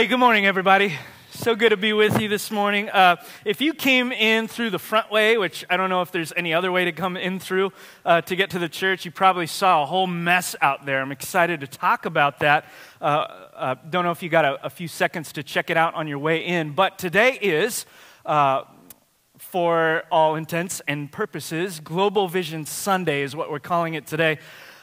Hey, good morning, everybody. So good to be with you this morning. Uh, if you came in through the front way, which I don't know if there's any other way to come in through uh, to get to the church, you probably saw a whole mess out there. I'm excited to talk about that. Uh, uh don't know if you got a, a, few seconds to check it out on your way in, but today is uh, for all intents and purposes, Global Vision Sunday is what we're calling it today.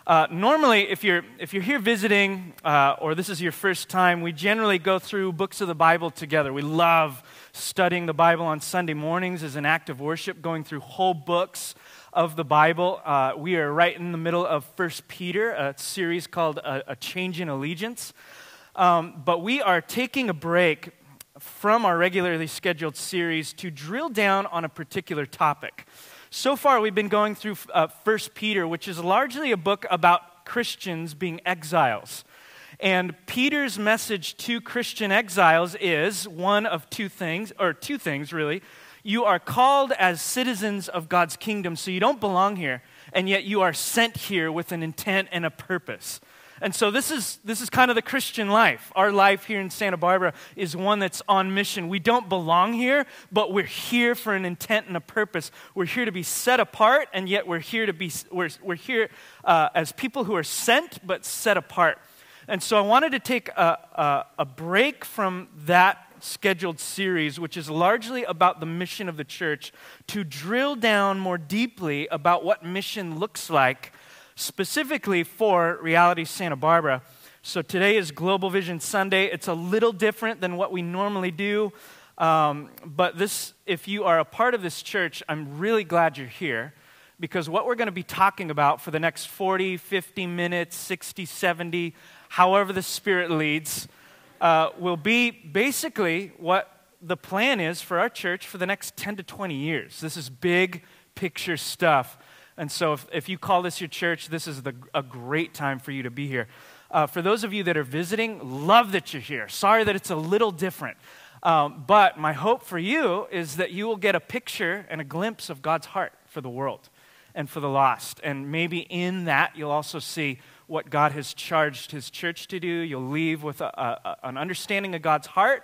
Uh, normally, if you're, if you're here visiting uh, or this is your first time, we generally go through books of the Bible together. We love studying the Bible on Sunday mornings as an act of worship, going through whole books of the Bible. Uh, we are right in the middle of First Peter, a series called A, a Change in Allegiance. Um, but we are taking a break from our regularly scheduled series to drill down on a particular topic. So far, we've been going through uh, 1 Peter, which is largely a book about Christians being exiles. And Peter's message to Christian exiles is one of two things, or two things really. You are called as citizens of God's kingdom, so you don't belong here, and yet you are sent here with an intent and a purpose. And so this is, this is kind of the Christian life. Our life here in Santa Barbara is one that's on mission. We don't belong here, but we're here for an intent and a purpose. We're here to be set apart, and yet we're here to be, we're, we're here uh, as people who are sent, but set apart. And so I wanted to take a, a, a break from that scheduled series, which is largely about the mission of the church, to drill down more deeply about what mission looks like specifically for Reality Santa Barbara. So today is Global Vision Sunday. It's a little different than what we normally do. Um, but this, if you are a part of this church, I'm really glad you're here because what we're going to be talking about for the next 40, 50 minutes, 60, 70, however the Spirit leads, uh, will be basically what the plan is for our church for the next 10 to 20 years. This is big picture stuff. And so, if, if you call this your church, this is the, a great time for you to be here. Uh, for those of you that are visiting, love that you're here. Sorry that it's a little different. Um, but my hope for you is that you will get a picture and a glimpse of God's heart for the world and for the lost. And maybe in that, you'll also see what God has charged his church to do. You'll leave with a, a, an understanding of God's heart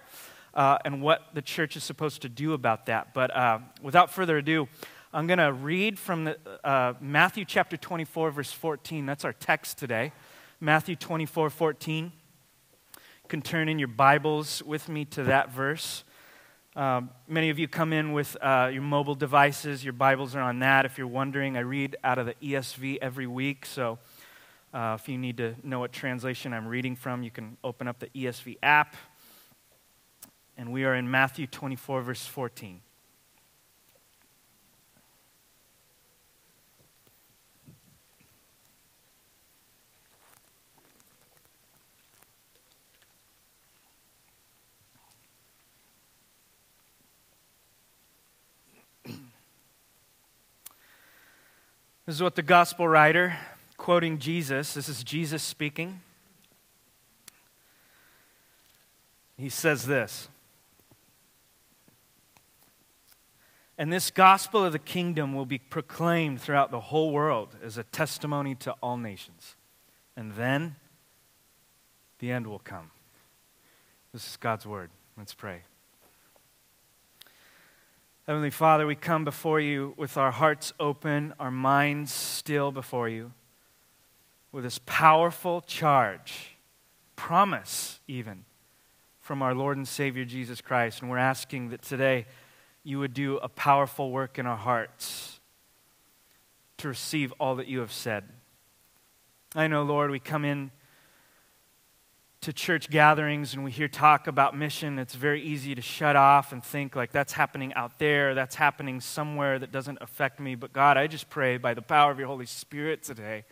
uh, and what the church is supposed to do about that. But uh, without further ado, I'm going to read from the, uh, Matthew chapter 24, verse 14. That's our text today. Matthew 24, 14. You can turn in your Bibles with me to that verse. Um, many of you come in with uh, your mobile devices. Your Bibles are on that. If you're wondering, I read out of the ESV every week. So uh, if you need to know what translation I'm reading from, you can open up the ESV app. And we are in Matthew 24, verse 14. This is what the gospel writer, quoting Jesus, this is Jesus speaking. He says this And this gospel of the kingdom will be proclaimed throughout the whole world as a testimony to all nations. And then the end will come. This is God's word. Let's pray. Heavenly Father, we come before you with our hearts open, our minds still before you, with this powerful charge, promise even, from our Lord and Savior Jesus Christ. And we're asking that today you would do a powerful work in our hearts to receive all that you have said. I know, Lord, we come in to church gatherings and we hear talk about mission, it's very easy to shut off and think like that's happening out there, that's happening somewhere that doesn't affect me. But God, I just pray by the power of your Holy Spirit today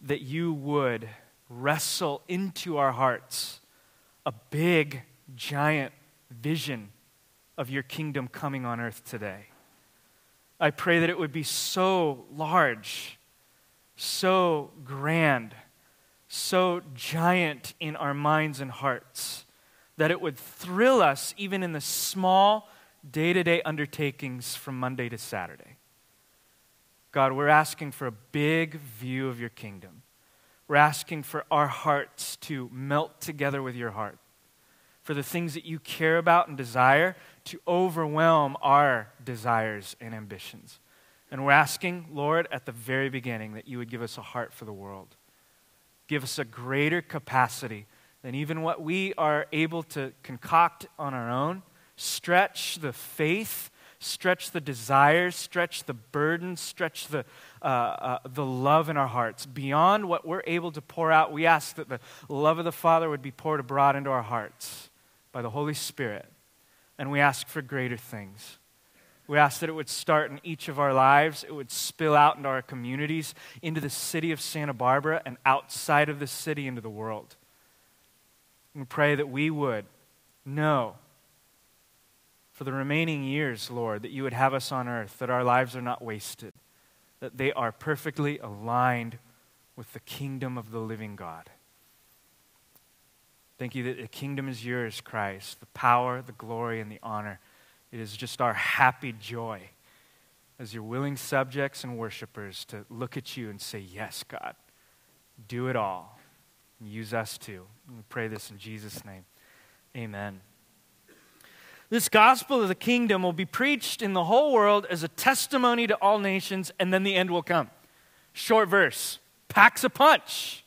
that you would wrestle into our hearts a big, giant vision of your kingdom coming on earth today. I pray that it would be so large, so grand so giant in our minds and hearts that it would thrill us even in the small day to day undertakings from Monday to Saturday. God, we're asking for a big view of your kingdom. We're asking for our hearts to melt together with your heart, for the things that you care about and desire to overwhelm our desires and ambitions. And we're asking, Lord, at the very beginning, that you would give us a heart for the world. Give us a greater capacity than even what we are able to concoct on our own. Stretch the faith, stretch the desires, stretch the burden, stretch the, uh, uh, the love in our hearts. Beyond what we're able to pour out, we ask that the love of the Father would be poured abroad into our hearts by the Holy Spirit. And we ask for greater things. We ask that it would start in each of our lives, it would spill out into our communities, into the city of Santa Barbara, and outside of the city into the world. We pray that we would know for the remaining years, Lord, that you would have us on earth, that our lives are not wasted, that they are perfectly aligned with the kingdom of the living God. Thank you that the kingdom is yours, Christ, the power, the glory, and the honor. It is just our happy joy as your willing subjects and worshipers to look at you and say, Yes, God, do it all. Use us too. we pray this in Jesus' name. Amen. This gospel of the kingdom will be preached in the whole world as a testimony to all nations, and then the end will come. Short verse, packs a punch.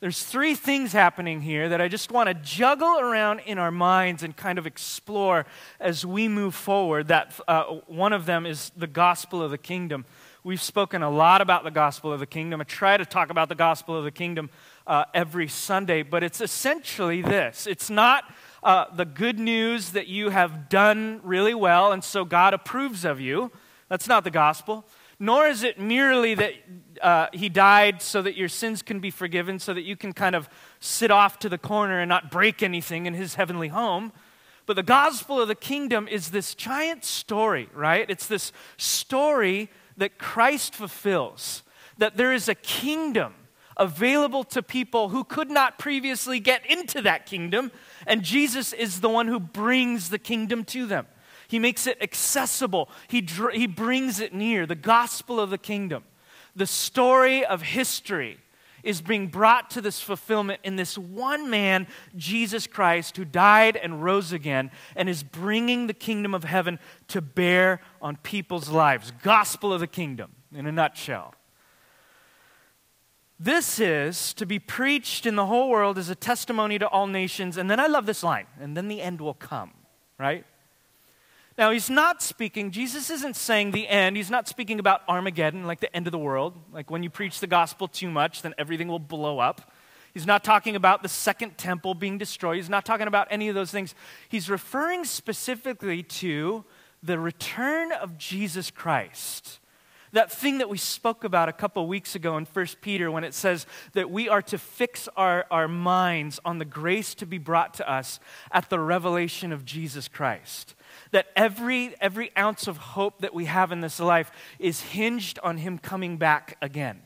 There's three things happening here that I just want to juggle around in our minds and kind of explore as we move forward. That uh, one of them is the gospel of the kingdom. We've spoken a lot about the gospel of the kingdom. I try to talk about the gospel of the kingdom uh, every Sunday, but it's essentially this. It's not uh, the good news that you have done really well and so God approves of you. That's not the gospel nor is it merely that uh, he died so that your sins can be forgiven, so that you can kind of sit off to the corner and not break anything in his heavenly home. But the gospel of the kingdom is this giant story, right? It's this story that Christ fulfills, that there is a kingdom available to people who could not previously get into that kingdom, and Jesus is the one who brings the kingdom to them. He makes it accessible. He, dr- he brings it near. The gospel of the kingdom, the story of history, is being brought to this fulfillment in this one man, Jesus Christ, who died and rose again and is bringing the kingdom of heaven to bear on people's lives. Gospel of the kingdom, in a nutshell. This is to be preached in the whole world as a testimony to all nations. And then I love this line, and then the end will come, right? Now, he's not speaking, Jesus isn't saying the end. He's not speaking about Armageddon, like the end of the world. Like when you preach the gospel too much, then everything will blow up. He's not talking about the second temple being destroyed. He's not talking about any of those things. He's referring specifically to the return of Jesus Christ. That thing that we spoke about a couple weeks ago in 1 Peter when it says that we are to fix our, our minds on the grace to be brought to us at the revelation of Jesus Christ that every, every ounce of hope that we have in this life is hinged on Him coming back again.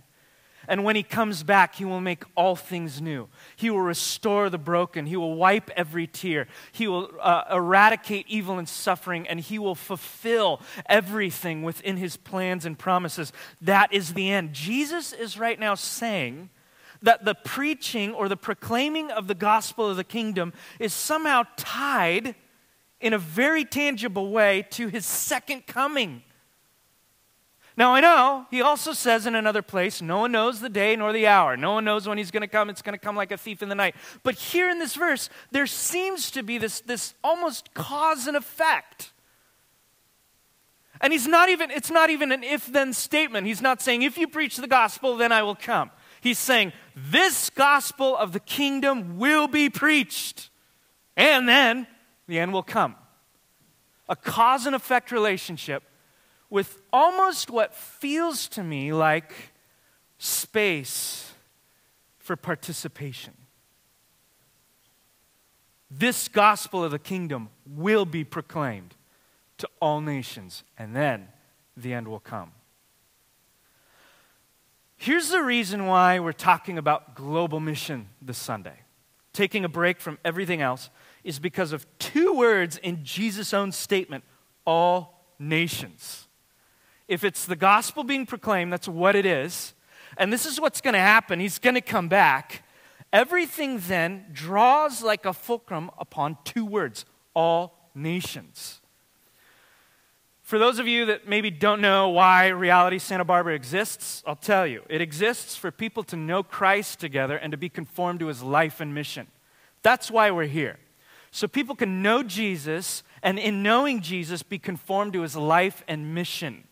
And when He comes back, He will make all things new. He will restore the broken. He will wipe every tear. He will uh, eradicate evil and suffering, and He will fulfill everything within His plans and promises. That is the end. Jesus is right now saying, that the preaching or the proclaiming of the gospel of the kingdom is somehow tied in a very tangible way to his second coming. Now, I know he also says in another place, no one knows the day nor the hour. No one knows when he's going to come. It's going to come like a thief in the night. But here in this verse, there seems to be this, this almost cause and effect. And he's not even, it's not even an if then statement. He's not saying, if you preach the gospel, then I will come. He's saying, this gospel of the kingdom will be preached. And then the end will come. A cause and effect relationship with almost what feels to me like space for participation. This gospel of the kingdom will be proclaimed to all nations, and then the end will come. Here's the reason why we're talking about global mission this Sunday. Taking a break from everything else is because of two words in Jesus' own statement all nations. If it's the gospel being proclaimed, that's what it is. And this is what's going to happen. He's going to come back, Everything then draws like a fulcrum upon two words all nations. For those of you that maybe don't know why Reality Santa Barbara exists, I'll tell you. It exists for people to know Christ together and to be conformed to his life and mission. That's why we're here. So people can know Jesus and in knowing Jesus be conformed to his life and mission.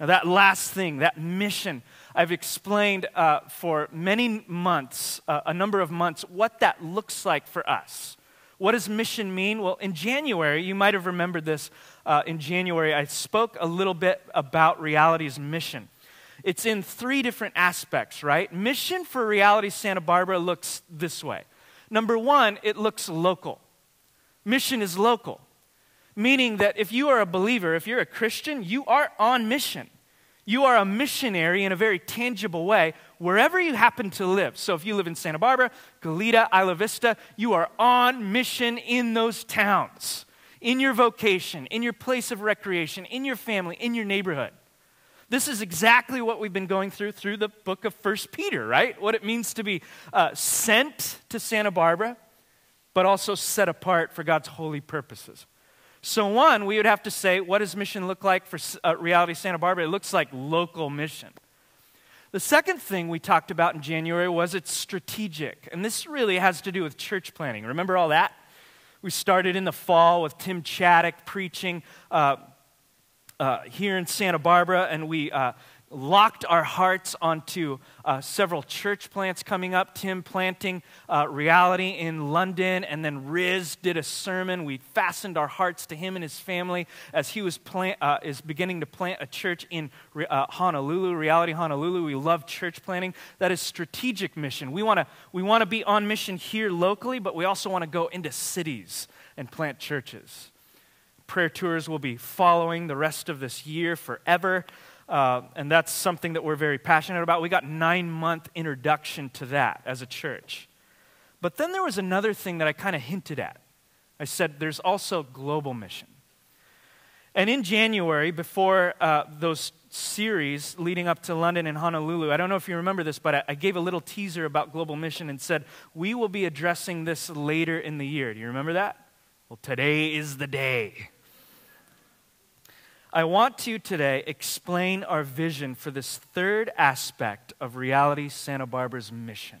Now, that last thing, that mission, I've explained uh, for many months, uh, a number of months, what that looks like for us. What does mission mean? Well, in January, you might have remembered this. Uh, in January, I spoke a little bit about reality's mission. It's in three different aspects, right? Mission for Reality Santa Barbara looks this way. Number one, it looks local. Mission is local, meaning that if you are a believer, if you're a Christian, you are on mission. You are a missionary in a very tangible way wherever you happen to live. So if you live in Santa Barbara, Goleta, Isla Vista, you are on mission in those towns, in your vocation, in your place of recreation, in your family, in your neighborhood. This is exactly what we've been going through through the book of First Peter, right? What it means to be uh, sent to Santa Barbara, but also set apart for God's holy purposes. So, one, we would have to say, what does mission look like for uh, Reality Santa Barbara? It looks like local mission. The second thing we talked about in January was it's strategic. And this really has to do with church planting. Remember all that? We started in the fall with Tim Chaddick preaching uh, uh, here in Santa Barbara, and we uh, locked our hearts onto uh, several church plants coming up. Tim planting uh, reality in London, and then Riz did a sermon. We fastened our hearts to him and his family as he was plant, uh, is beginning to plant a church in uh, Honolulu, Reality Honolulu. We love church planting. That is strategic mission. We want to we want to be on mission here locally, but we also want to go into cities and plant churches. Prayer tours will be following the rest of this year forever. Uh, and that's something that we're very passionate about. We got nine month introduction to that as a church. But then there was another thing that I kind of hinted at. I said there's also global mission. And in January, before uh, those series leading up to London and Honolulu, I don't know if you remember this, but I, I gave a little teaser about global mission and said, we will be addressing this later in the year. Do you remember that? Well, today is the day. I want to today explain our vision for this third aspect of Reality Santa Barbara's mission.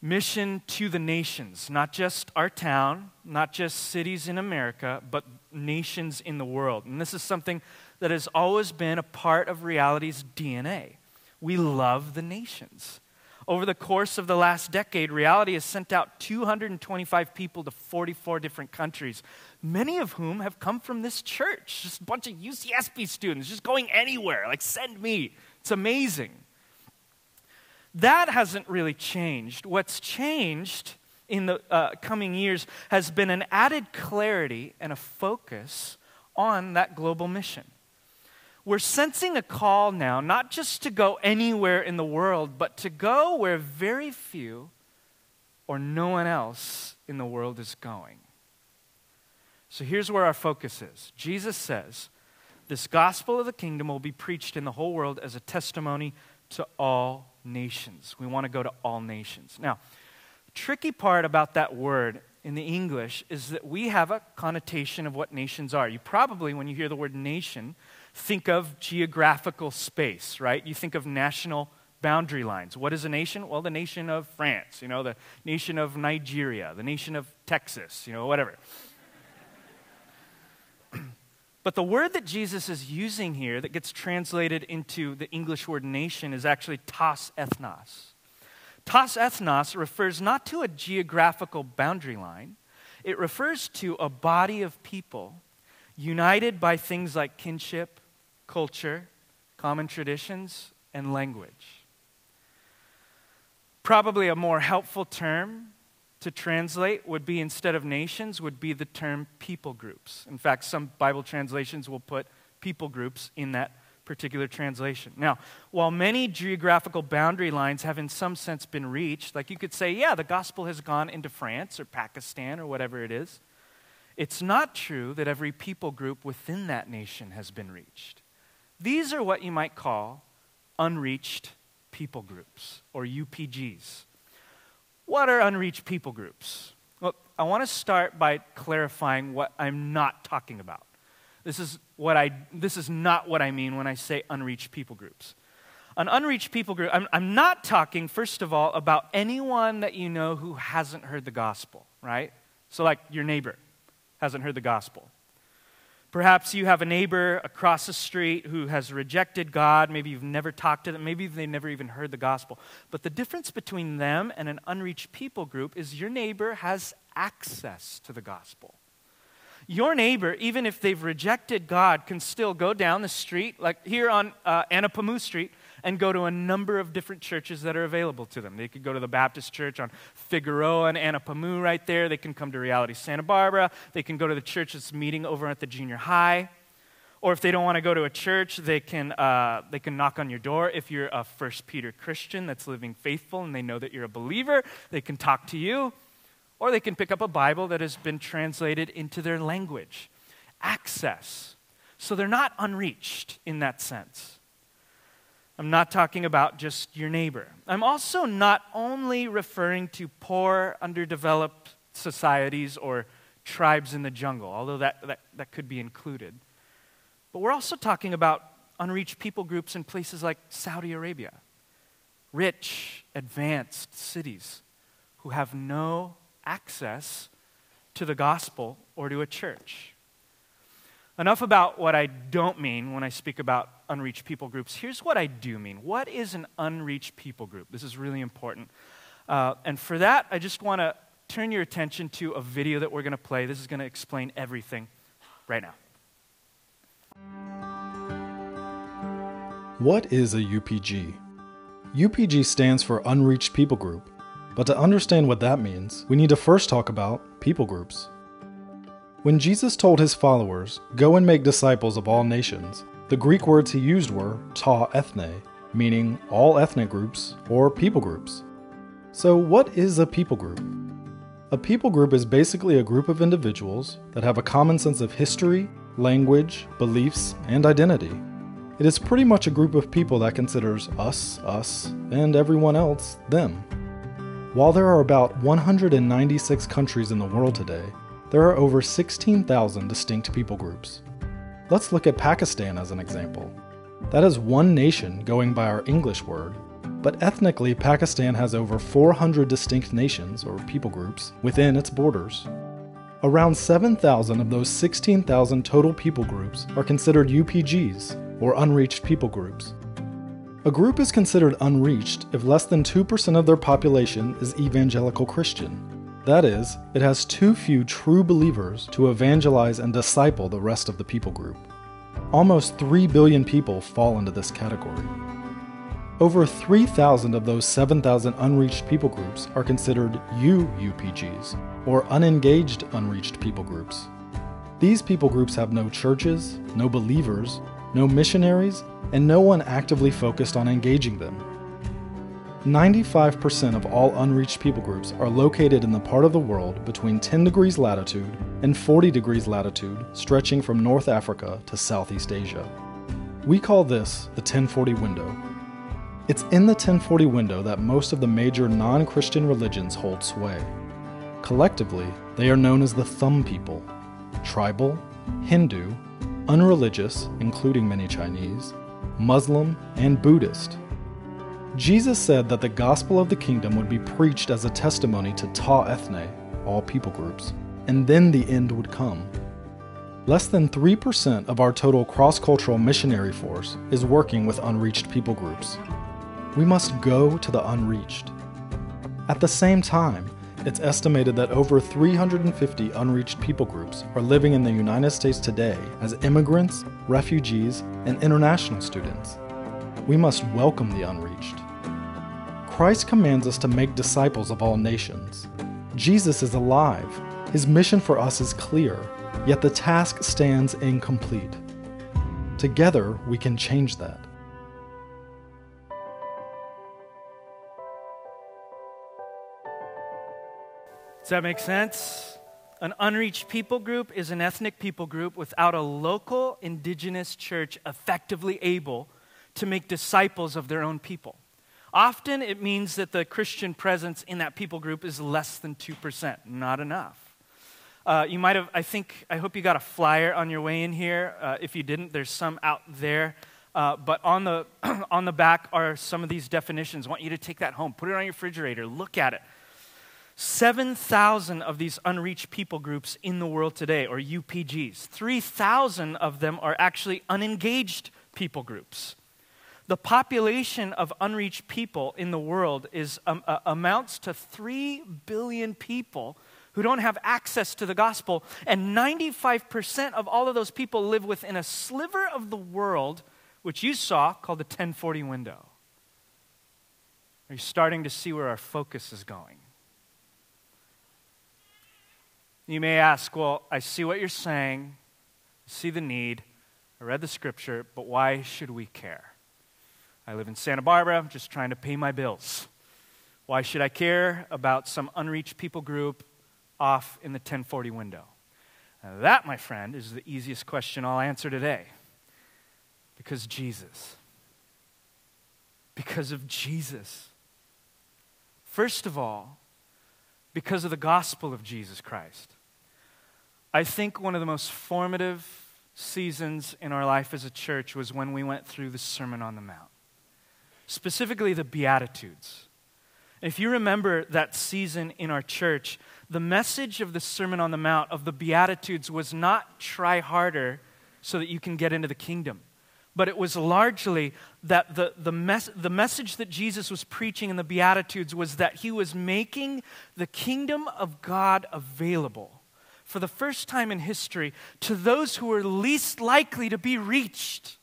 Mission to the nations, not just our town, not just cities in America, but nations in the world. And this is something that has always been a part of reality's DNA. We love the nations. Over the course of the last decade, reality has sent out 225 people to 44 different countries many of whom have come from this church. Just a bunch of UCSB students, just going anywhere. Like, send me. It's amazing. That hasn't really changed. What's changed in the uh, coming years has been an added clarity and a focus on that global mission. We're sensing a call now, not just to go anywhere in the world, but to go where very few or no one else in the world is going. So here's where our focus is Jesus says, This gospel of the kingdom will be preached in the whole world as a testimony to all nations. We want to go to all nations. Now, tricky part about that word in the English is that we have a connotation of what nations are. You probably, when you hear the word nation, think of geographical space, right? You think of national boundary lines. What is a nation? Well, the nation of France, you know, the nation of Nigeria, the nation of Texas, you know, whatever. But the word that Jesus is using here that gets translated into the English word nation is actually tas ethnos. Tas ethnos refers not to a geographical boundary line, it refers to a body of people united by things like kinship, culture, common traditions, and language. Probably a more helpful term to translate would be instead of nations would be the term people groups. In fact, some Bible translations will put people groups in that particular translation. Now, while many geographical boundary lines have in some sense been reached, like you could say, yeah, the gospel has gone into France or Pakistan or whatever it is, it's not true that every people group within that nation has been reached. These are what you might call unreached people groups or UPGs what are unreached people groups? Well, I want to start by clarifying what I'm not talking about. This is, what I, this is not what I mean when I say unreached people groups. An unreached people group, I'm, I'm not talking, first of all, about anyone that you know who hasn't heard the gospel, right? So, like your neighbor hasn't heard the gospel. Perhaps you have a neighbor across the street who has rejected God. Maybe you've never talked to them. Maybe they've never even heard the gospel. But the difference between them and an unreached people group is your neighbor has access to the gospel. Your neighbor, even if they've rejected God, can still go down the street, like here on uh, Anapamu Street, and go to a number of different churches that are available to them. They could go to the Baptist church on Figueroa and Anapamu right there. They can come to Reality Santa Barbara. They can go to the church that's meeting over at the junior high. Or if they don't want to go to a church, they can, uh, they can knock on your door. If you're a First Peter Christian that's living faithful and they know that you're a believer, they can talk to you. Or they can pick up a Bible that has been translated into their language. Access. So they're not unreached in that sense. I'm not talking about just your neighbor. I'm also not only referring to poor, underdeveloped societies or tribes in the jungle, although that, that, that could be included. But we're also talking about unreached people groups in places like Saudi Arabia, rich, advanced cities who have no access to the gospel or to a church. Enough about what I don't mean when I speak about unreached people groups. Here's what I do mean. What is an unreached people group? This is really important. Uh, and for that, I just want to turn your attention to a video that we're going to play. This is going to explain everything right now. What is a UPG? UPG stands for Unreached People Group, but to understand what that means, we need to first talk about people groups. When Jesus told his followers, Go and make disciples of all nations, the Greek words he used were ta ethne, meaning all ethnic groups or people groups. So, what is a people group? A people group is basically a group of individuals that have a common sense of history, language, beliefs, and identity. It is pretty much a group of people that considers us, us, and everyone else, them. While there are about 196 countries in the world today, there are over 16,000 distinct people groups. Let's look at Pakistan as an example. That is one nation going by our English word, but ethnically, Pakistan has over 400 distinct nations or people groups within its borders. Around 7,000 of those 16,000 total people groups are considered UPGs, or unreached people groups. A group is considered unreached if less than 2% of their population is evangelical Christian, that is, it has too few true believers to evangelize and disciple the rest of the people group. Almost 3 billion people fall into this category. Over 3,000 of those 7,000 unreached people groups are considered UUPGs, or unengaged unreached people groups. These people groups have no churches, no believers, no missionaries, and no one actively focused on engaging them. 95% of all unreached people groups are located in the part of the world between 10 degrees latitude and 40 degrees latitude, stretching from North Africa to Southeast Asia. We call this the 1040 window. It's in the 1040 window that most of the major non Christian religions hold sway. Collectively, they are known as the Thumb people tribal, Hindu, unreligious, including many Chinese, Muslim, and Buddhist Jesus said that the gospel of the kingdom would be preached as a testimony to ta ethne, all people groups, and then the end would come. Less than 3% of our total cross cultural missionary force is working with unreached people groups. We must go to the unreached. At the same time, it's estimated that over 350 unreached people groups are living in the United States today as immigrants, refugees, and international students. We must welcome the unreached. Christ commands us to make disciples of all nations. Jesus is alive. His mission for us is clear, yet the task stands incomplete. Together, we can change that. Does that make sense? An unreached people group is an ethnic people group without a local indigenous church effectively able to make disciples of their own people. Often it means that the Christian presence in that people group is less than 2%, not enough. Uh, you might have, I think, I hope you got a flyer on your way in here. Uh, if you didn't, there's some out there. Uh, but on the, on the back are some of these definitions. I want you to take that home, put it on your refrigerator, look at it. 7,000 of these unreached people groups in the world today, or UPGs. 3,000 of them are actually unengaged people groups. The population of unreached people in the world is, um, uh, amounts to 3 billion people who don't have access to the gospel, and 95% of all of those people live within a sliver of the world, which you saw called the 1040 window. Are you starting to see where our focus is going? You may ask, well, I see what you're saying, I see the need, I read the scripture, but why should we care? I live in Santa Barbara, I'm just trying to pay my bills. Why should I care about some unreached people group off in the 1040 window? Now that, my friend, is the easiest question I'll answer today. Because Jesus. Because of Jesus. First of all, because of the gospel of Jesus Christ. I think one of the most formative seasons in our life as a church was when we went through the Sermon on the Mount, specifically the Beatitudes. If you remember that season in our church, the message of the Sermon on the Mount, of the Beatitudes, was not try harder so that you can get into the kingdom. But it was largely that the, the, mes- the message that Jesus was preaching in the Beatitudes was that he was making the kingdom of God available for the first time in history to those who were least likely to be reached.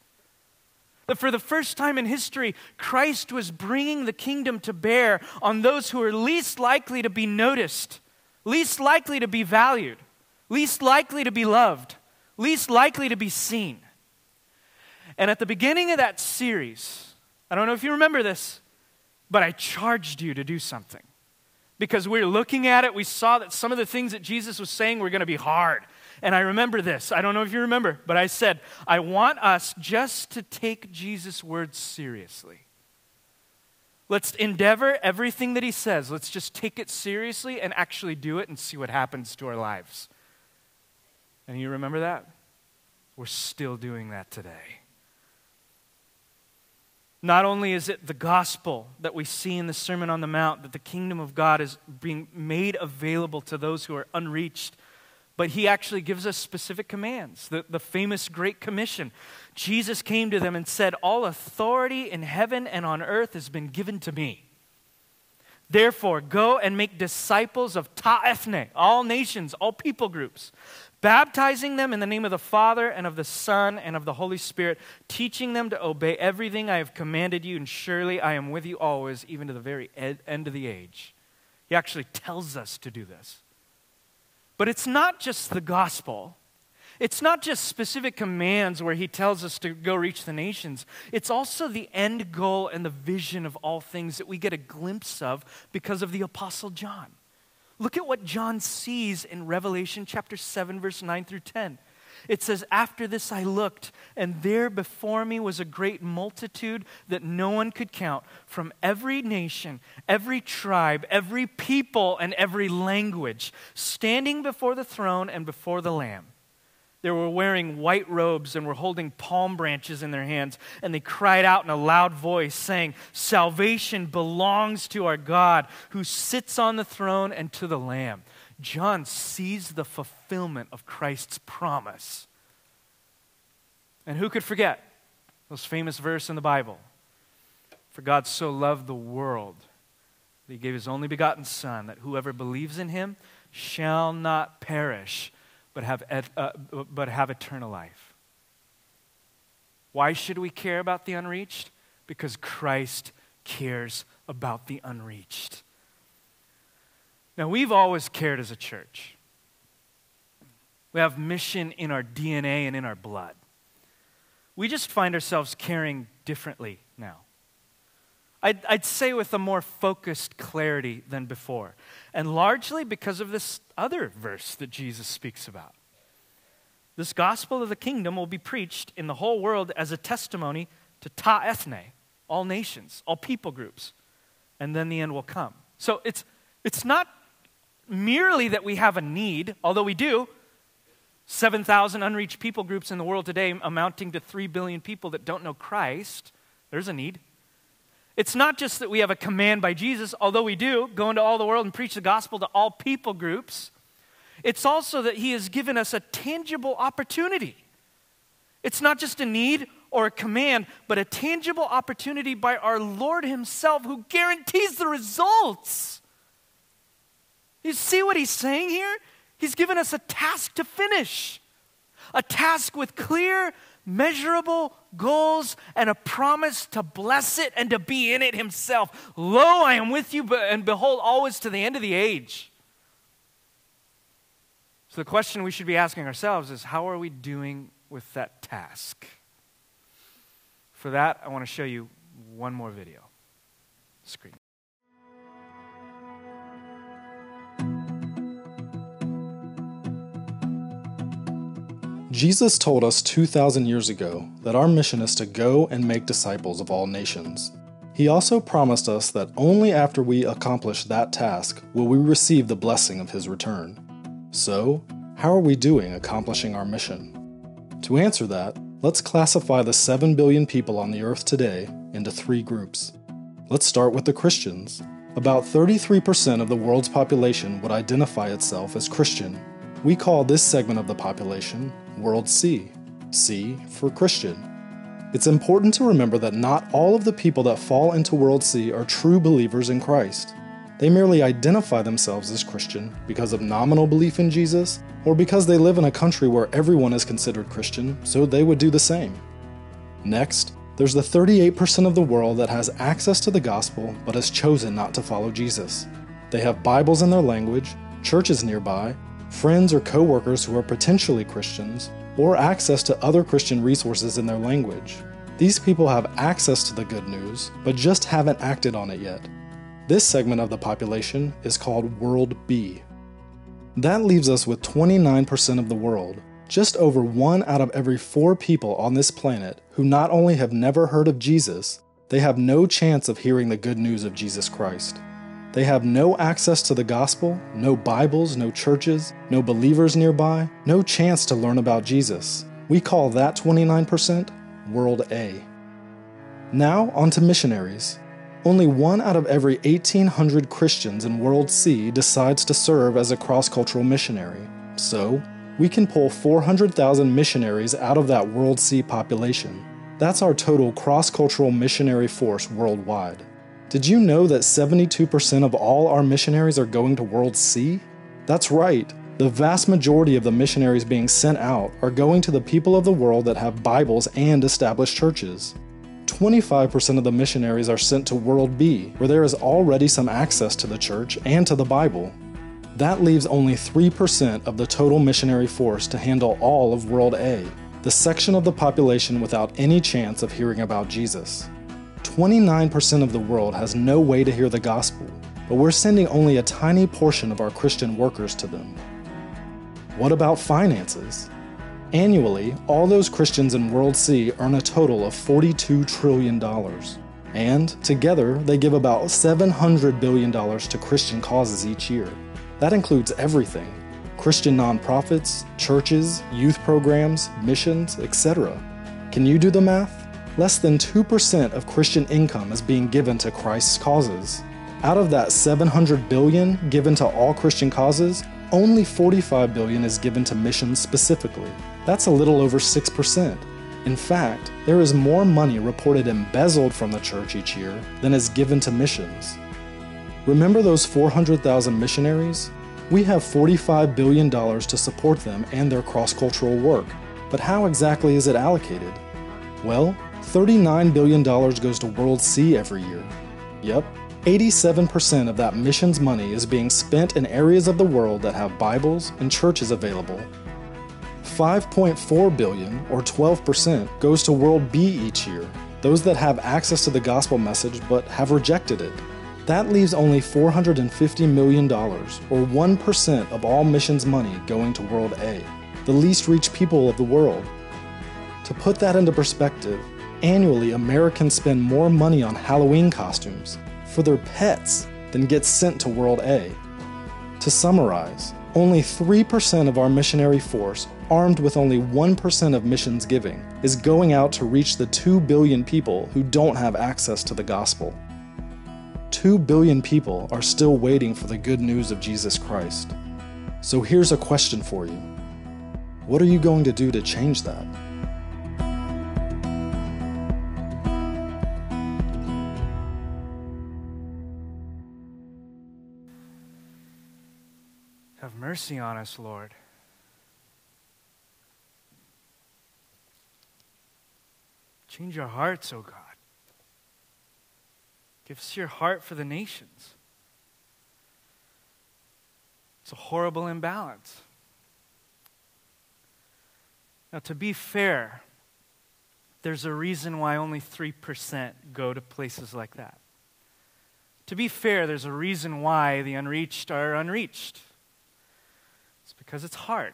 That for the first time in history, Christ was bringing the kingdom to bear on those who are least likely to be noticed, least likely to be valued, least likely to be loved, least likely to be seen. And at the beginning of that series, I don't know if you remember this, but I charged you to do something because we were looking at it. We saw that some of the things that Jesus was saying were going to be hard. And I remember this. I don't know if you remember, but I said, I want us just to take Jesus' words seriously. Let's endeavor everything that he says. Let's just take it seriously and actually do it and see what happens to our lives. And you remember that? We're still doing that today. Not only is it the gospel that we see in the Sermon on the Mount, that the kingdom of God is being made available to those who are unreached, but he actually gives us specific commands. The, the famous Great Commission. Jesus came to them and said, All authority in heaven and on earth has been given to me. Therefore, go and make disciples of ta ethne, all nations, all people groups, baptizing them in the name of the Father and of the Son and of the Holy Spirit, teaching them to obey everything I have commanded you, and surely I am with you always, even to the very ed- end of the age. He actually tells us to do this. But it's not just the gospel. It's not just specific commands where he tells us to go reach the nations. It's also the end goal and the vision of all things that we get a glimpse of because of the Apostle John. Look at what John sees in Revelation chapter 7, verse 9 through 10. It says, After this I looked, and there before me was a great multitude that no one could count, from every nation, every tribe, every people, and every language, standing before the throne and before the Lamb. They were wearing white robes and were holding palm branches in their hands. And they cried out in a loud voice, saying, Salvation belongs to our God who sits on the throne and to the Lamb. John sees the fulfillment of Christ's promise. And who could forget those famous verse in the Bible? For God so loved the world that he gave his only begotten Son, that whoever believes in him shall not perish but have, uh, but have eternal life. Why should we care about the unreached? Because Christ cares about the unreached. Now, we've always cared as a church. We have mission in our DNA and in our blood. We just find ourselves caring differently now. I'd, I'd, say with a more focused clarity than before. And largely because of this other verse that Jesus speaks about. This gospel of the kingdom will be preached in the whole world as a testimony to ta ethne, all nations, all people groups. and then the end will come. So it's, it's not merely that we have a need, although we do. 7,000 unreached people groups in the world today, amounting to 3 billion people that don't know Christ. There's a need. It's not just that we have a command by Jesus, although we do, go into all the world and preach the gospel to all people groups. It's also that He has given us a tangible opportunity. It's not just a need or a command, but a tangible opportunity by our Lord Himself who guarantees the results. You see what He's saying here? He's given us a task to finish, a task with clear, measurable goals and a promise to bless it and to be in it Himself. Lo, I am with you, and behold, always to the end of the age. So, the question we should be asking ourselves is how are we doing with that task? For that, I want to show you one more video. Screen. Jesus told us 2,000 years ago that our mission is to go and make disciples of all nations. He also promised us that only after we accomplish that task will we receive the blessing of His return. So, how are we doing accomplishing our mission? To answer that, let's classify the 7 billion people on the earth today into three groups. Let's start with the Christians. About 33% of the world's population would identify itself as Christian. We call this segment of the population World C, C for Christian. It's important to remember that not all of the people that fall into World C are true believers in Christ. They merely identify themselves as Christian because of nominal belief in Jesus or because they live in a country where everyone is considered Christian, so they would do the same. Next, there's the 38% of the world that has access to the gospel but has chosen not to follow Jesus. They have Bibles in their language, churches nearby, friends or coworkers who are potentially Christians, or access to other Christian resources in their language. These people have access to the good news, but just haven't acted on it yet. This segment of the population is called World B. That leaves us with 29% of the world, just over one out of every four people on this planet who not only have never heard of Jesus, they have no chance of hearing the good news of Jesus Christ. They have no access to the gospel, no Bibles, no churches, no believers nearby, no chance to learn about Jesus. We call that 29% World A. Now, on to missionaries. Only one out of every 1,800 Christians in World C decides to serve as a cross cultural missionary. So, we can pull 400,000 missionaries out of that World C population. That's our total cross cultural missionary force worldwide. Did you know that 72% of all our missionaries are going to World C? That's right. The vast majority of the missionaries being sent out are going to the people of the world that have Bibles and established churches. 25% of the missionaries are sent to World B, where there is already some access to the church and to the Bible. That leaves only 3% of the total missionary force to handle all of World A, the section of the population without any chance of hearing about Jesus. 29% of the world has no way to hear the gospel, but we're sending only a tiny portion of our Christian workers to them. What about finances? Annually, all those Christians in World C earn a total of $42 trillion. And together, they give about $700 billion to Christian causes each year. That includes everything Christian nonprofits, churches, youth programs, missions, etc. Can you do the math? Less than 2% of Christian income is being given to Christ's causes. Out of that 700 billion given to all Christian causes, only 45 billion is given to missions specifically. That's a little over 6%. In fact, there is more money reported embezzled from the church each year than is given to missions. Remember those 400,000 missionaries? We have $45 billion to support them and their cross cultural work, but how exactly is it allocated? Well, $39 billion goes to World C every year. Yep, 87% of that missions money is being spent in areas of the world that have Bibles and churches available 5.4 billion, or 12%, goes to World B each year, those that have access to the gospel message but have rejected it. That leaves only $450 million, or 1% of all missions money going to World A, the least reached people of the world. To put that into perspective, annually Americans spend more money on Halloween costumes, for their pets than gets sent to World A. To summarize, only 3% of our missionary force, armed with only 1% of missions giving, is going out to reach the 2 billion people who don't have access to the gospel. 2 billion people are still waiting for the good news of Jesus Christ. So here's a question for you What are you going to do to change that? Mercy on us, Lord. Change our hearts, O oh God. Give us your heart for the nations. It's a horrible imbalance. Now, to be fair, there's a reason why only 3% go to places like that. To be fair, there's a reason why the unreached are unreached. It's because it's hard,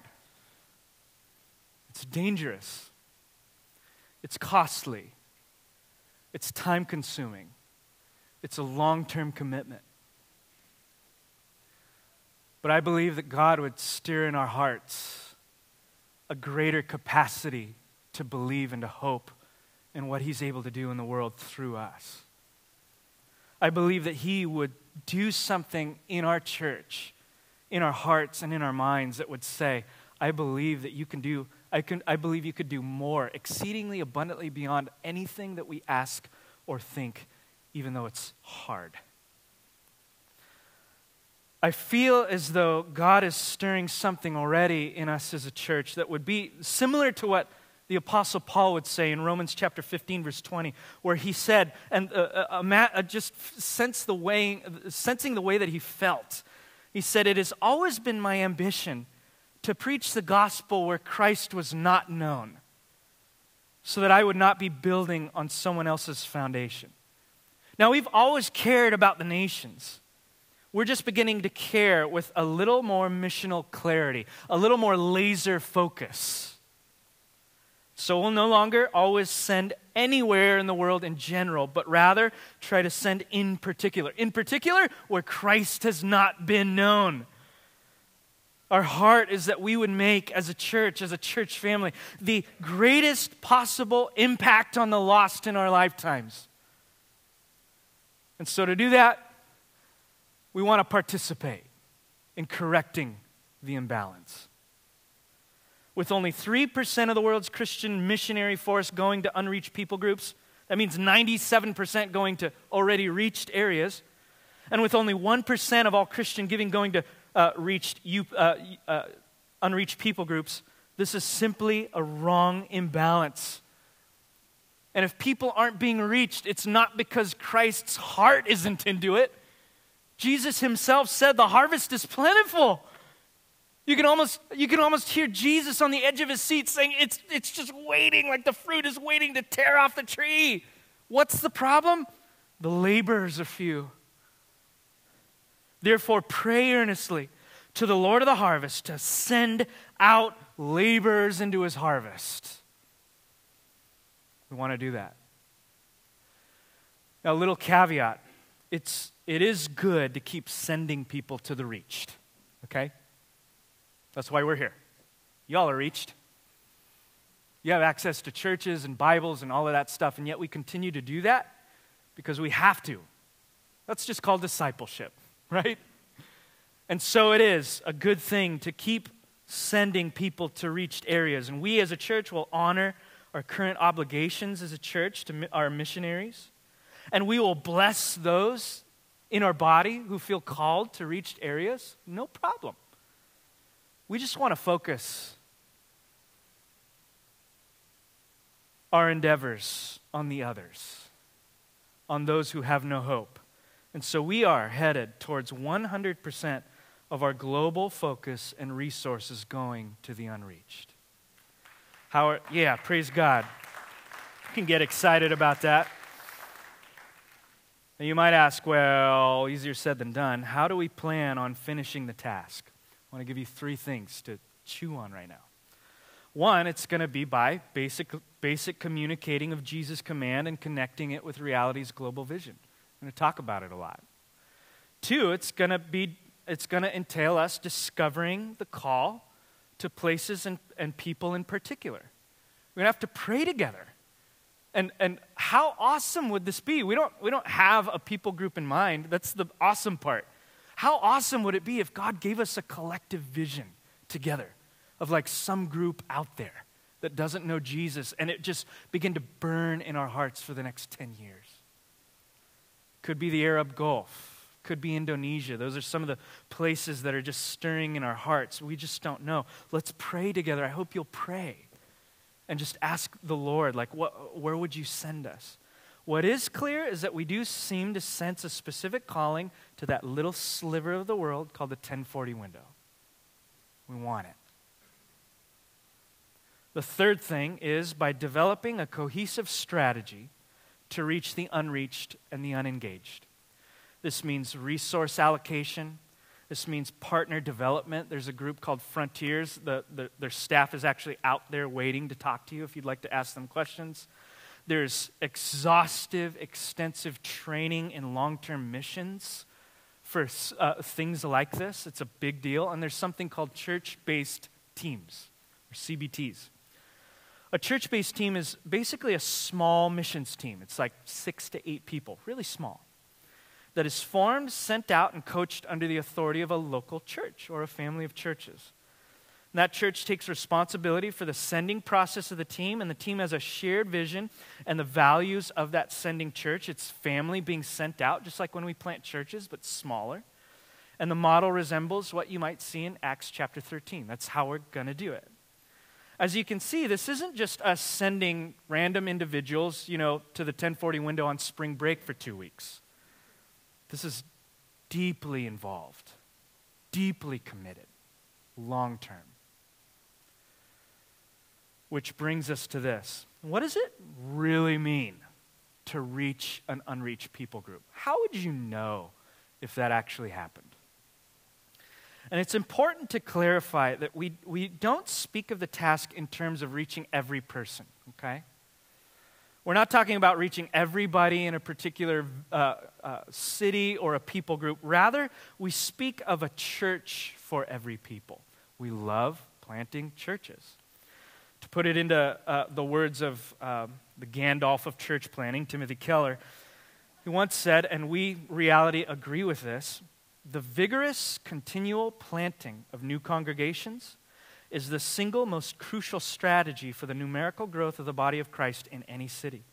it's dangerous, it's costly, it's time consuming, it's a long term commitment. But I believe that God would stir in our hearts a greater capacity to believe and to hope in what He's able to do in the world through us. I believe that He would do something in our church in our hearts and in our minds that would say, I believe that you can do, I, can, I believe you could do more, exceedingly abundantly beyond anything that we ask or think, even though it's hard. I feel as though God is stirring something already in us as a church that would be similar to what the Apostle Paul would say in Romans chapter 15, verse 20, where he said, and uh, uh, uh, just sense the way, sensing the way that he felt he said, It has always been my ambition to preach the gospel where Christ was not known, so that I would not be building on someone else's foundation. Now, we've always cared about the nations. We're just beginning to care with a little more missional clarity, a little more laser focus. So we'll no longer always send anywhere in the world in general, but rather try to send in particular. In particular, where Christ has not been known. Our heart is that we would make, as a church, as a church family, the greatest possible impact on the lost in our lifetimes. And so, to do that, we want to participate in correcting the imbalance with only 3% of the world's Christian missionary force going to unreached people groups. That means 97% going to already reached areas. And with only 1% of all Christian giving going to uh, reached, uh, uh, unreached people groups, this is simply a wrong imbalance. And if people aren't being reached, it's not because Christ's heart isn't into it. Jesus himself said, The harvest is plentiful you can almost, you can almost hear Jesus on the edge of his seat saying, it's, it's just waiting, like the fruit is waiting to tear off the tree. What's the problem? The laborers are few. Therefore, pray earnestly to the Lord of the harvest to send out laborers into his harvest. We want to do that. Now, a little caveat it's, it is good to keep sending people to the reached, okay? That's why we're here. Y'all are reached. You have access to churches and Bibles and all of that stuff, and yet we continue to do that because we have to. That's just called discipleship, right? And so it is a good thing to keep sending people to reached areas. And we as a church will honor our current obligations as a church to our missionaries. And we will bless those in our body who feel called to reached areas. No problem. We just want to focus our endeavors on the others, on those who have no hope. And so we are headed towards 100% of our global focus and resources going to the unreached. How are, yeah, praise God. You can get excited about that. Now you might ask, well, easier said than done. How do we plan on finishing the task? I want to give you three things to chew on right now. One, it's going to be by basic, basic communicating of Jesus' command and connecting it with reality's global vision. I'm going to talk about it a lot. Two, it's going to be it's going to entail us discovering the call to places and, and people in particular. We're going to have to pray together. And, and how awesome would this be? We don't, we don't have a people group in mind. That's the awesome part. How awesome would it be if God gave us a collective vision together of like some group out there that doesn't know Jesus and it just begin to burn in our hearts for the next 10 years? Could be the Arab Gulf, could be Indonesia. Those are some of the places that are just stirring in our hearts. We just don't know. Let's pray together. I hope you'll pray and just ask the Lord, like, what, where would you send us? What is clear is that we do seem to sense a specific calling to that little sliver of the world called the 1040 window. We want it. The third thing is by developing a cohesive strategy to reach the unreached and the unengaged. This means resource allocation. This means partner development. There's a group called Frontiers. The, the, their staff is actually out there waiting to talk to you if you'd like to ask them questions. There's exhaustive, extensive training in long term missions for uh, things like this. It's a big deal. And there's something called church based teams, or CBTs. A church based team is basically a small missions team. It's like six to eight people, really small that is formed, sent out, and coached under the authority of a local church or a family of churches. And that church takes responsibility for the sending process of the team, and the team has a shared vision and the values of that sending church. It's family being sent out, just like when we plant churches, but smaller. And the model resembles what you might see in Acts chapter 13. That's how we're going to do it. As you can see, this isn't just us sending random individuals, you know, to the 1040 window on spring break for two weeks. This is deeply involved, deeply committed, long term. Which brings us to this what does it really mean to reach an unreached people group? How would you know if that actually happened? And it's important to clarify that we, we don't speak of the task in terms of reaching every person, okay? We're not talking about reaching everybody in a particular uh, uh, city or a people group. Rather, we speak of a church for every people. We love planting churches. Put it into uh, the words of um, the Gandalf of church planting, Timothy Keller, he once said, and we, reality, agree with this the vigorous, continual planting of new congregations is the single most crucial strategy for the numerical growth of the body of Christ in any city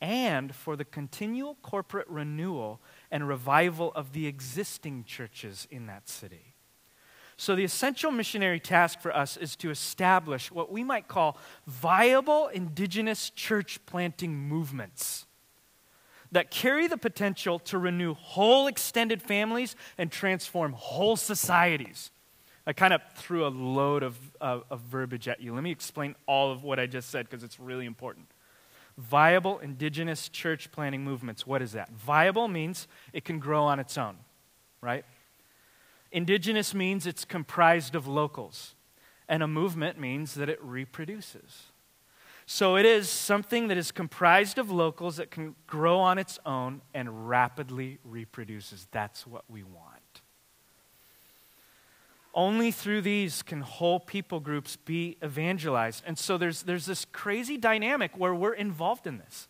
and for the continual corporate renewal and revival of the existing churches in that city. So, the essential missionary task for us is to establish what we might call viable indigenous church planting movements that carry the potential to renew whole extended families and transform whole societies. I kind of threw a load of, of, of, verbiage at you. Let me explain all of what I just said because it's really important. Viable indigenous church planting movements. What is that? Viable means it can grow on its own, right? Indigenous means it's comprised of locals. And a movement means that it reproduces. So it is something that is comprised of locals that can grow on its own and rapidly reproduces. That's what we want. Only through these can whole people groups be evangelized. And so there's, there's this crazy dynamic where we're involved in this.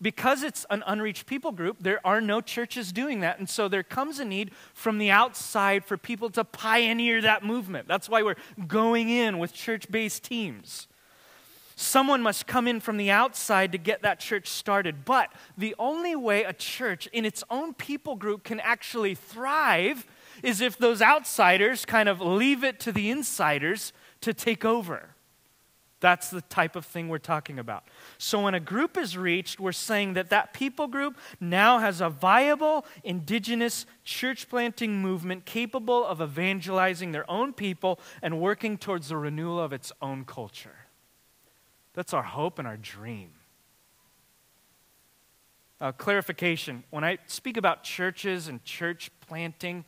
Because it's an unreached people group, there are no churches doing that. And so there comes a need from the outside for people to pioneer that movement. That's why we're going in with church based teams. Someone must come in from the outside to get that church started. But the only way a church in its own people group can actually thrive is if those outsiders kind of leave it to the insiders to take over. That's the type of thing we're talking about. So when a group is reached, we're saying that that people group now has a viable indigenous church planting movement capable of evangelizing their own people and working towards the renewal of its own culture. That's our hope and our dream. Uh, clarification when I speak about churches and church planting,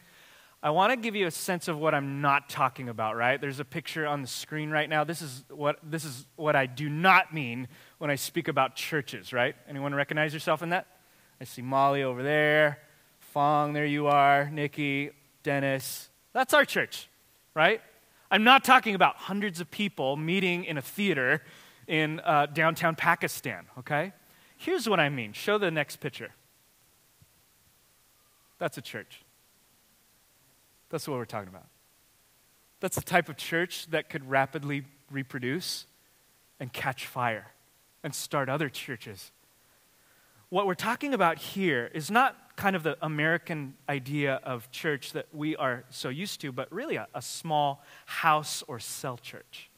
I want to give you a sense of what I'm not talking about, right? There's a picture on the screen right now. This is what, this is what I do not mean when I speak about churches, right? Anyone recognize yourself in that? I see Molly over there. Fong, there you are. Nikki, Dennis. That's our church, right? I'm not talking about hundreds of people meeting in a theater in uh, downtown Pakistan, okay? Here's what I mean. Show the next picture. That's a church. That's what we're talking about. That's the type of church that could rapidly reproduce and catch fire and start other churches. What we're talking about here is not kind of the American idea of church that we are so used to, but really a, a small house or cell church.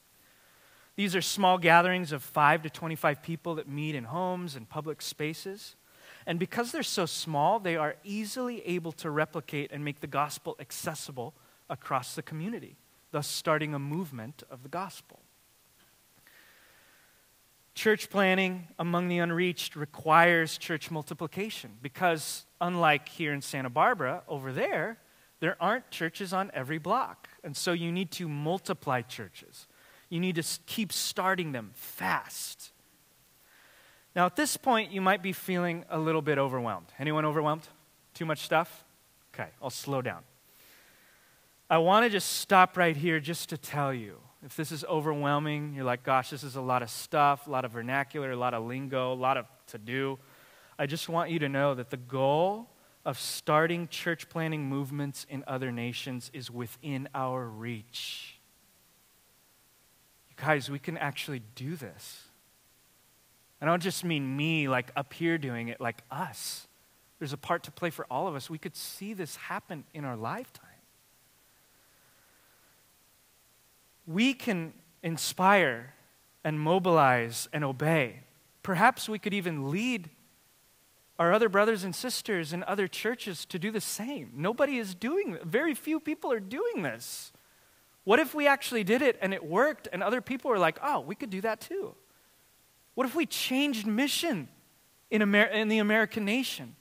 These are small gatherings of 5 to 25 people that meet in homes and public spaces. And because they're so small, they are easily able to replicate and make the gospel accessible across the community, thus starting a movement of the gospel. Church planting among the unreached requires church multiplication because, unlike here in Santa Barbara, over there, there aren't churches on every block. And so you need to multiply churches. You need to keep starting them fast. Now, at this point, you might be feeling a little bit overwhelmed. Anyone overwhelmed? Too much stuff? Okay, I'll slow down. I want to just stop right here just to tell you if this is overwhelming, you're like, gosh, this is a lot of stuff, a lot of vernacular, a lot of lingo, a lot of to do. I just want you to know that the goal of starting church planting movements in other nations is within our reach. You guys, we can actually do this. I don't just mean me, like up here doing it, like us. There's a part to play for all of us. We could see this happen in our lifetime. we can inspire and mobilize and obey. Perhaps we could even lead our other brothers and sisters in other churches to do the same. Nobody is doing Very few people are doing this. What if we actually did it and it worked and other people were like, oh, we could do that too? What if we changed mission in, Amer- in the American nation?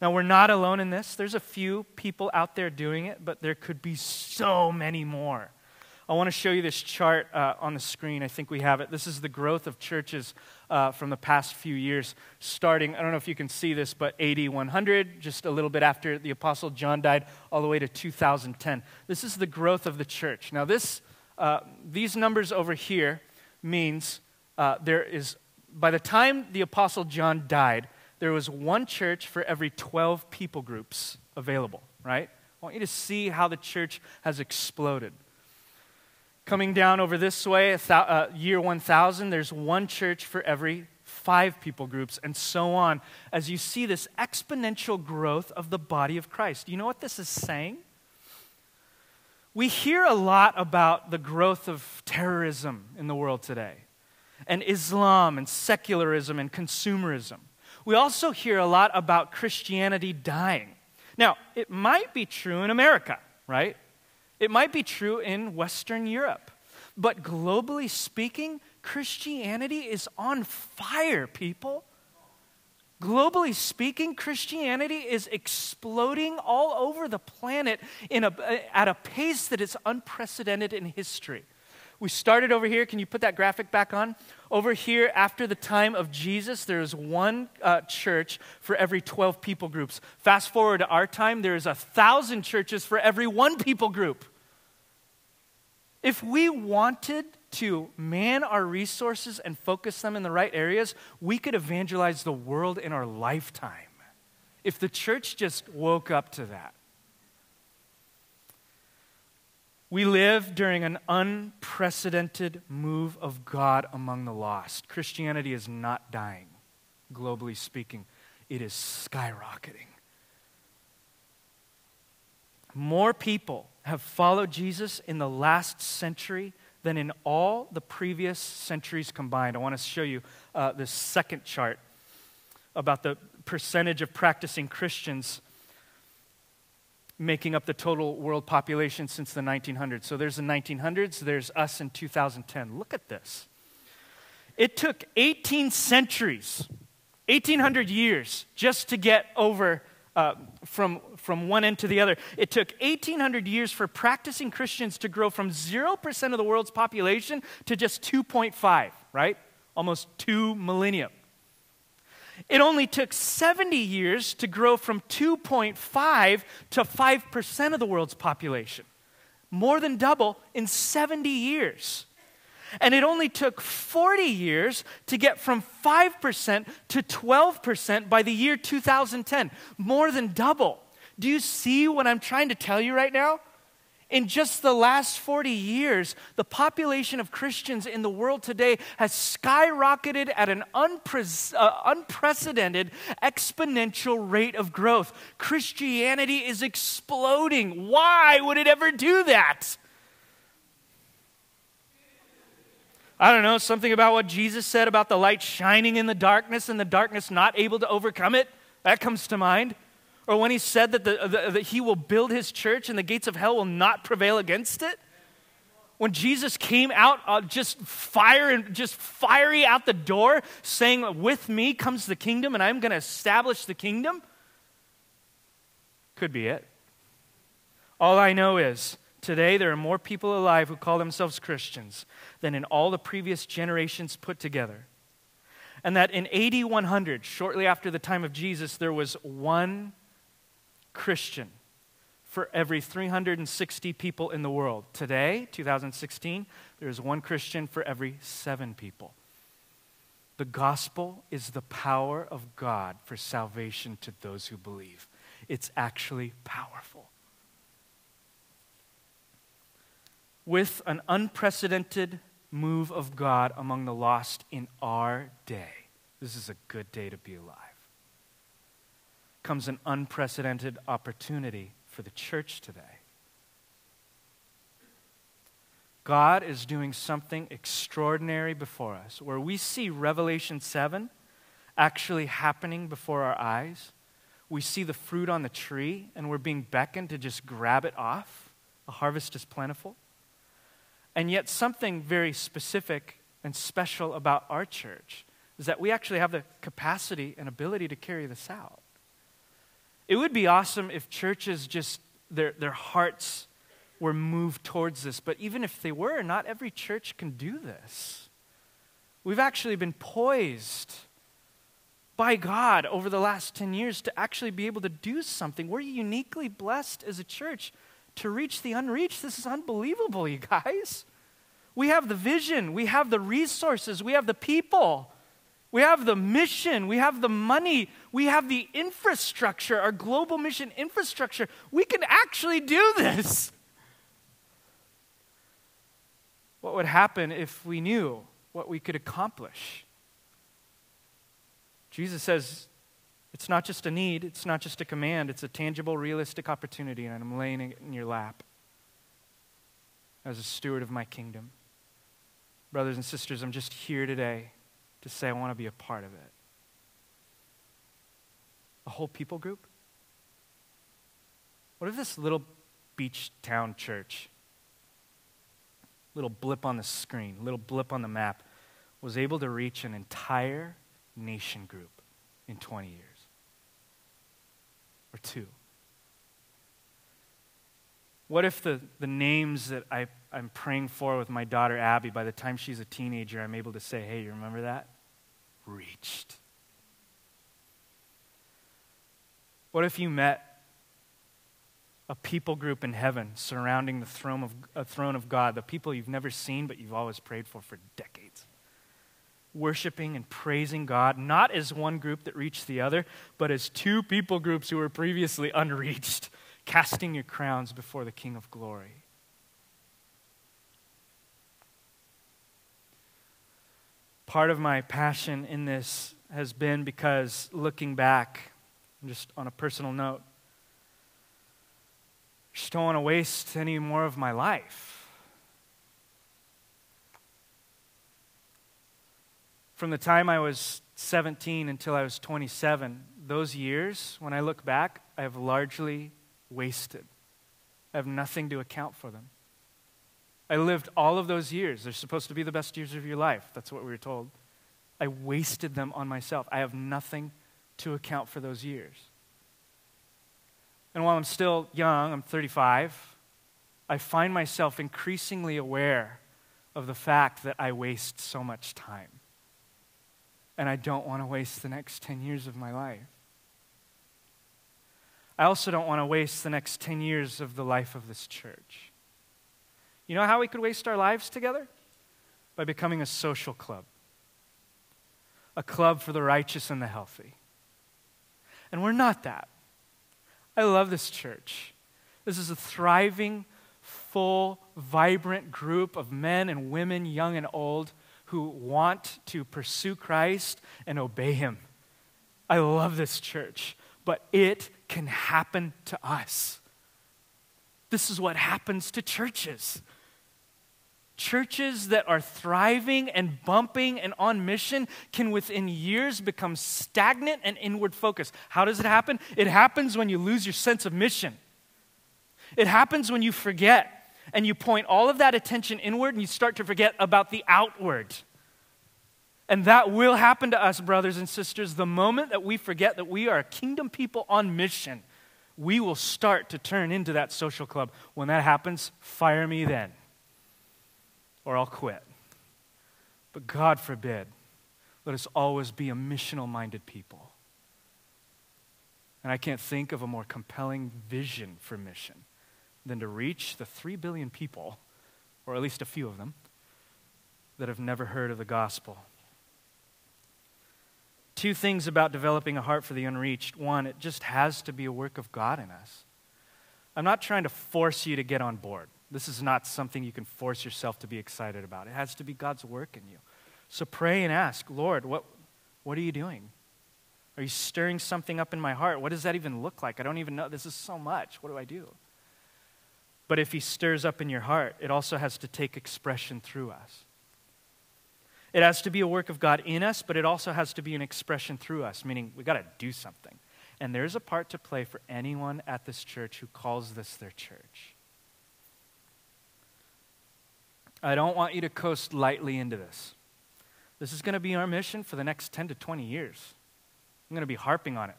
Now, we're not alone in this. There's a few people out there doing it, but there could be so many more. I want to show you this chart uh, on the screen. I think we have it. This is the growth of churches uh, from the past few years, starting, I don't know if you can see this, but AD 100, just a little bit after the Apostle John died, all the way to 2010. This is the growth of the church. Now, this, uh, these numbers over here means uh, there is, by the time the Apostle John died, there was one church for every 12 people groups available, right? I want you to see how the church has exploded. Coming down over this way, uh, year 1000, there's one church for every five people groups, and so on, as you see this exponential growth of the body of Christ. You know what this is saying? We hear a lot about the growth of terrorism in the world today, and Islam, and secularism, and consumerism. We also hear a lot about Christianity dying. Now, it might be true in America, right? It might be true in Western Europe. But globally speaking, Christianity is on fire, people. Globally speaking, Christianity is exploding all over the planet in a, at a pace that is unprecedented in history. We started over here. Can you put that graphic back on? Over here, after the time of Jesus, there is one uh, church for every 12 people groups. Fast forward to our time, there is a thousand churches for every one people group. If we wanted to man our resources and focus them in the right areas, we could evangelize the world in our lifetime. If the church just woke up to that. We live during an unprecedented move of God among the lost. Christianity is not dying, globally speaking, it is skyrocketing. More people have followed Jesus in the last century than in all the previous centuries combined. I want to show you uh, this second chart about the percentage of practicing Christians making up the total world population since the 1900s. So there's the 1900s, there's us in 2010. Look at this. It took 18 centuries, 1800 years, just to get over uh, from, from one end to the other. It took 1,800 years for practicing Christians to grow from 0% of the world's population to just 2.5, right? Almost two millennia. It only took 70 years to grow from 2.5 to 5% of the world's population. More than double in 70 years. And it only took 40 years to get from 5% to 12% by the year 2010. More than double. Do you see what I'm trying to tell you right now? In just the last 40 years, the population of Christians in the world today has skyrocketed at an unpre- uh, unprecedented exponential rate of growth. Christianity is exploding. Why would it ever do that? I don't know, something about what Jesus said about the light shining in the darkness and the darkness not able to overcome it. That comes to mind. Or when he said that, the, the, that he will build his church and the gates of hell will not prevail against it. When Jesus came out uh, just fire and just fiery out the door, saying, With me comes the kingdom, and I'm going to establish the kingdom. Could be it. All I know is today there are more people alive who call themselves Christians than in all the previous generations put together. And that in AD 100, shortly after the time of Jesus, there was one Christian for every 360 people in the world. Today, 2016, there is one Christian for every seven people. The gospel is the power of God for salvation to those who believe. It's actually powerful. With an unprecedented move of God among the lost in our day, this is a good day to be alive comes an unprecedented opportunity for the church today. God is doing something extraordinary before us, where we see Revelation 7 actually happening before our eyes. We see the fruit on the tree, and we're being beckoned to just grab it off. The harvest is plentiful. And yet, something very specific and special about our church is that we actually have the capacity and ability to carry this out. It would be awesome if churches just, their, their hearts were moved towards this. But even if they were, not every church can do this. We've actually been poised by God over the last 10 years to actually be able to do something. We're uniquely blessed as a church to reach the unreached. This is unbelievable, you guys. We have the vision, we have the resources, we have the people. We have the mission, we have the money, we have the infrastructure, our global mission infrastructure. We can actually do this. What would happen if we knew what we could accomplish? Jesus says it's not just a need, it's not just a command, it's a tangible, realistic opportunity, and I'm laying it in your lap as a steward of my kingdom. Brothers and sisters, I'm just here today to say, I want to be a part of it. A whole people group? What if this little beach town church, little blip on the screen, little blip on the map, was able to reach an entire nation group in 20 years? Or two? What if the, the names that I, I'm praying for with my daughter Abby, by the time she's a teenager, I'm able to say, hey, you remember that? Reached. What if you met a people group in heaven surrounding the throne of, a throne of God, the people you've never seen but you've always prayed for for decades? Worshiping and praising God, not as one group that reached the other, but as two people groups who were previously unreached, casting your crowns before the King of glory. Part of my passion in this has been because looking back, just on a personal note, I just don't want to waste any more of my life. From the time I was 17 until I was 27, those years, when I look back, I have largely wasted. I have nothing to account for them. I lived all of those years. They're supposed to be the best years of your life. That's what we were told. I wasted them on myself. I have nothing to account for those years. And while I'm still young, I'm 35, I find myself increasingly aware of the fact that I waste so much time. And I don't want to waste the next 10 years of my life. I also don't want to waste the next 10 years of the life of this church. You know how we could waste our lives together? By becoming a social club, a club for the righteous and the healthy. And we're not that. I love this church. This is a thriving, full, vibrant group of men and women, young and old, who want to pursue Christ and obey Him. I love this church, but it can happen to us. This is what happens to churches. Churches that are thriving and bumping and on mission can within years become stagnant and inward focused. How does it happen? It happens when you lose your sense of mission. It happens when you forget and you point all of that attention inward and you start to forget about the outward. And that will happen to us, brothers and sisters, the moment that we forget that we are a kingdom people on mission. We will start to turn into that social club. When that happens, fire me then, or I'll quit. But God forbid, let us always be a missional minded people. And I can't think of a more compelling vision for mission than to reach the three billion people, or at least a few of them, that have never heard of the gospel. Two things about developing a heart for the unreached. One, it just has to be a work of God in us. I'm not trying to force you to get on board. This is not something you can force yourself to be excited about. It has to be God's work in you. So pray and ask, Lord, what, what are you doing? Are you stirring something up in my heart? What does that even look like? I don't even know. This is so much. What do I do? But if He stirs up in your heart, it also has to take expression through us. It has to be a work of God in us, but it also has to be an expression through us, meaning we got to do something. And there's a part to play for anyone at this church who calls this their church. I don't want you to coast lightly into this. This is going to be our mission for the next 10 to 20 years. I'm going to be harping on it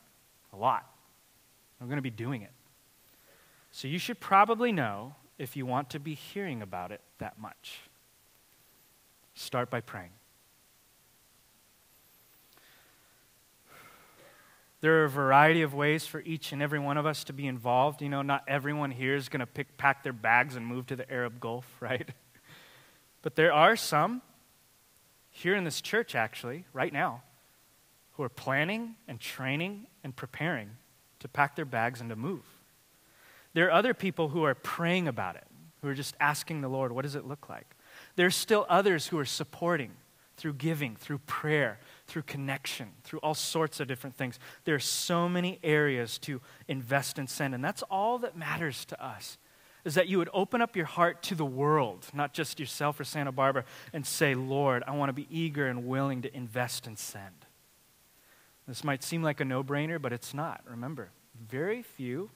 a lot. I'm going to be doing it. So you should probably know if you want to be hearing about it that much. Start by praying. There are a variety of ways for each and every one of us to be involved. You know, not everyone here is going to pick, pack their bags and move to the Arab Gulf, right? But there are some here in this church, actually, right now, who are planning and training and preparing to pack their bags and to move. There are other people who are praying about it, who are just asking the Lord, what does it look like? There's still others who are supporting through giving, through prayer, through connection, through all sorts of different things. There are so many areas to invest and send, and that's all that matters to us. Is that you would open up your heart to the world, not just yourself or Santa Barbara, and say, Lord, I want to be eager and willing to invest and send. This might seem like a no brainer, but it's not. Remember, very few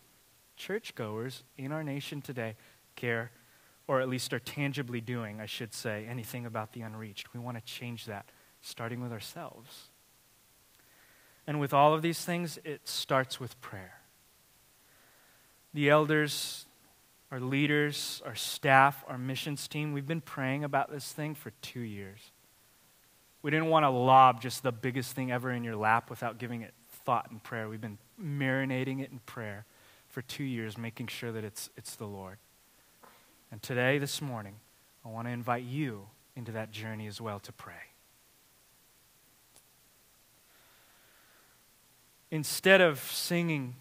churchgoers in our nation today care, or at least are tangibly doing, I should say, anything about the unreached. We want to change that starting with ourselves. And with all of these things, it starts with prayer. The elders, our leaders, our staff, our missions team, we've been praying about this thing for two years. We didn't want to lob just the biggest thing ever in your lap without giving it thought and prayer. We've been marinating it in prayer for two years, making sure that it's, it's the Lord. And today, this morning, I want to invite you into that journey as well to pray. instead of singing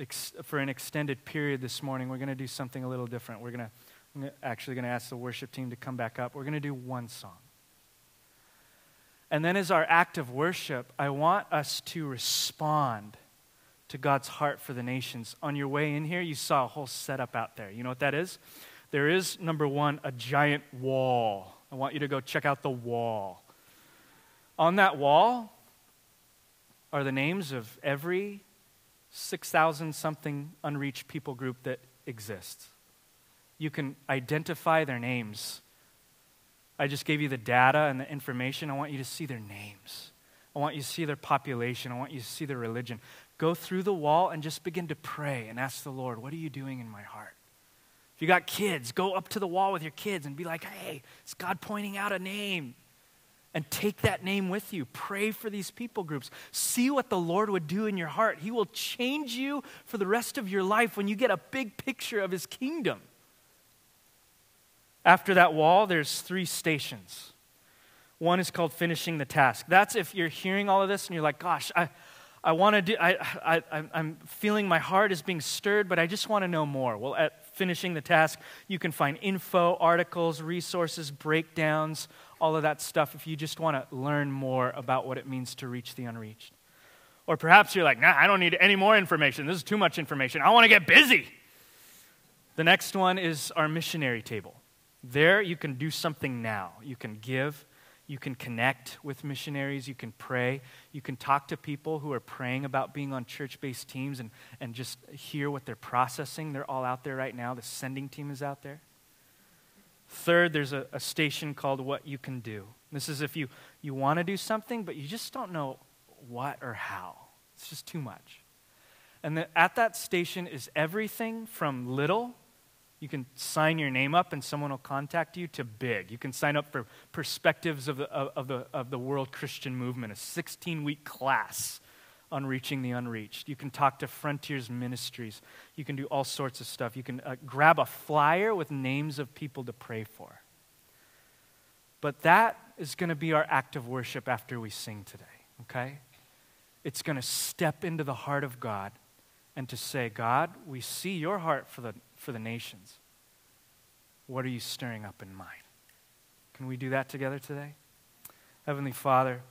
ex- for an extended period this morning, we're going to do something a little different. We're going to actually going to ask the worship team to come back up. We're going to do one song. And then, as our act of worship, I want us to respond to God's heart for the nations. On your way in here, you saw a whole setup out there. You know what that is? There is, number one, a giant wall. I want you to go check out the wall. On that wall, are the names of every 6,000 something unreached people group that exists. You can identify their names. I just gave you the data and the information. I want you to see their names. I want you to see their population. I want you to see their religion. Go through the wall and just begin to pray and ask the Lord, What are you doing in my heart? If you got kids, go up to the wall with your kids and be like, Hey, is God pointing out a name? And take that name with you. Pray for these people groups. See what the Lord would do in your heart. He will change you for the rest of your life when you get a big picture of His kingdom. After that wall, there's three stations. One is called finishing the task. That's if you're hearing all of this and you're like, gosh, I, I want to do, I, I, I'm feeling my heart is being stirred, but I just want to know more. Well, at finishing the task, you can find info, articles, resources, breakdowns, all of that stuff if you just want to learn more about what it means to reach the unreached. Or perhaps you're like, nah, I don't need any more information. This is too much information. I want to get busy. The next one is our missionary table. There, you can do something now. You can give, you can connect with missionaries, you can pray, you can talk to people who are praying about being on church based teams and, and just hear what they're processing. They're all out there right now. The sending team is out there. Third, there's a, a station called What You Can Do. This is if you, you want to do something, but you just don't know what or how. It's just too much. And the, at that station is everything from little, you can sign your name up and someone will contact you, to big. You can sign up for Perspectives of the, of, of the, of the World Christian Movement, a 16 week class on reaching the unreached. You can talk to Frontiers Ministries. You can do all sorts of stuff. You can uh, grab a flyer with names of people to pray for. But that is going to be our act of worship after we sing today, okay? It's going to step into the heart of God and to say, God, we see your heart for the, for the nations. What are you stirring up in mine? Can we do that together today? Heavenly Father,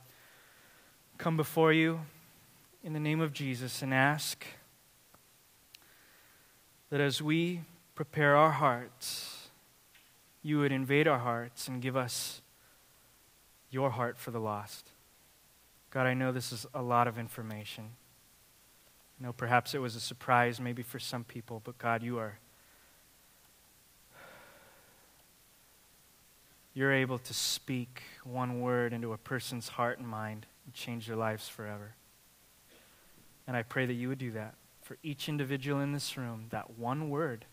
come before you in the name of Jesus and ask that as we prepare our hearts, you would invade our hearts and give us your heart for the lost. God, I know this is a lot of information. I know perhaps it was a surprise maybe for some people, but God, you are you're able to speak one word into a person's heart and mind and change their lives forever. And I pray that you would do that for each individual in this room, that one word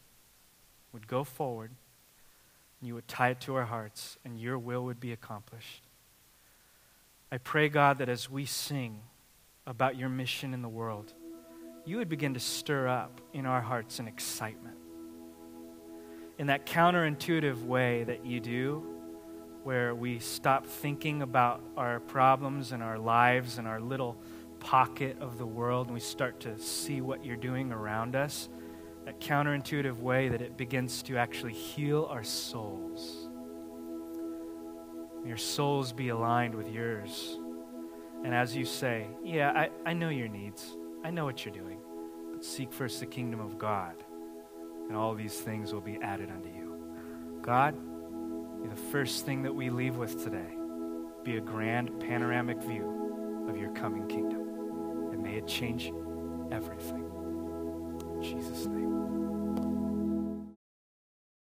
would go forward, and you would tie it to our hearts, and your will would be accomplished. I pray, God, that as we sing about your mission in the world, you would begin to stir up in our hearts an excitement. In that counterintuitive way that you do, where we stop thinking about our problems and our lives and our little pocket of the world and we start to see what you're doing around us, that counterintuitive way that it begins to actually heal our souls. May your souls be aligned with yours. And as you say, yeah, I, I know your needs. I know what you're doing. But seek first the kingdom of God, and all these things will be added unto you. God, the first thing that we leave with today be a grand panoramic view of your coming kingdom may it change everything. In Jesus' name.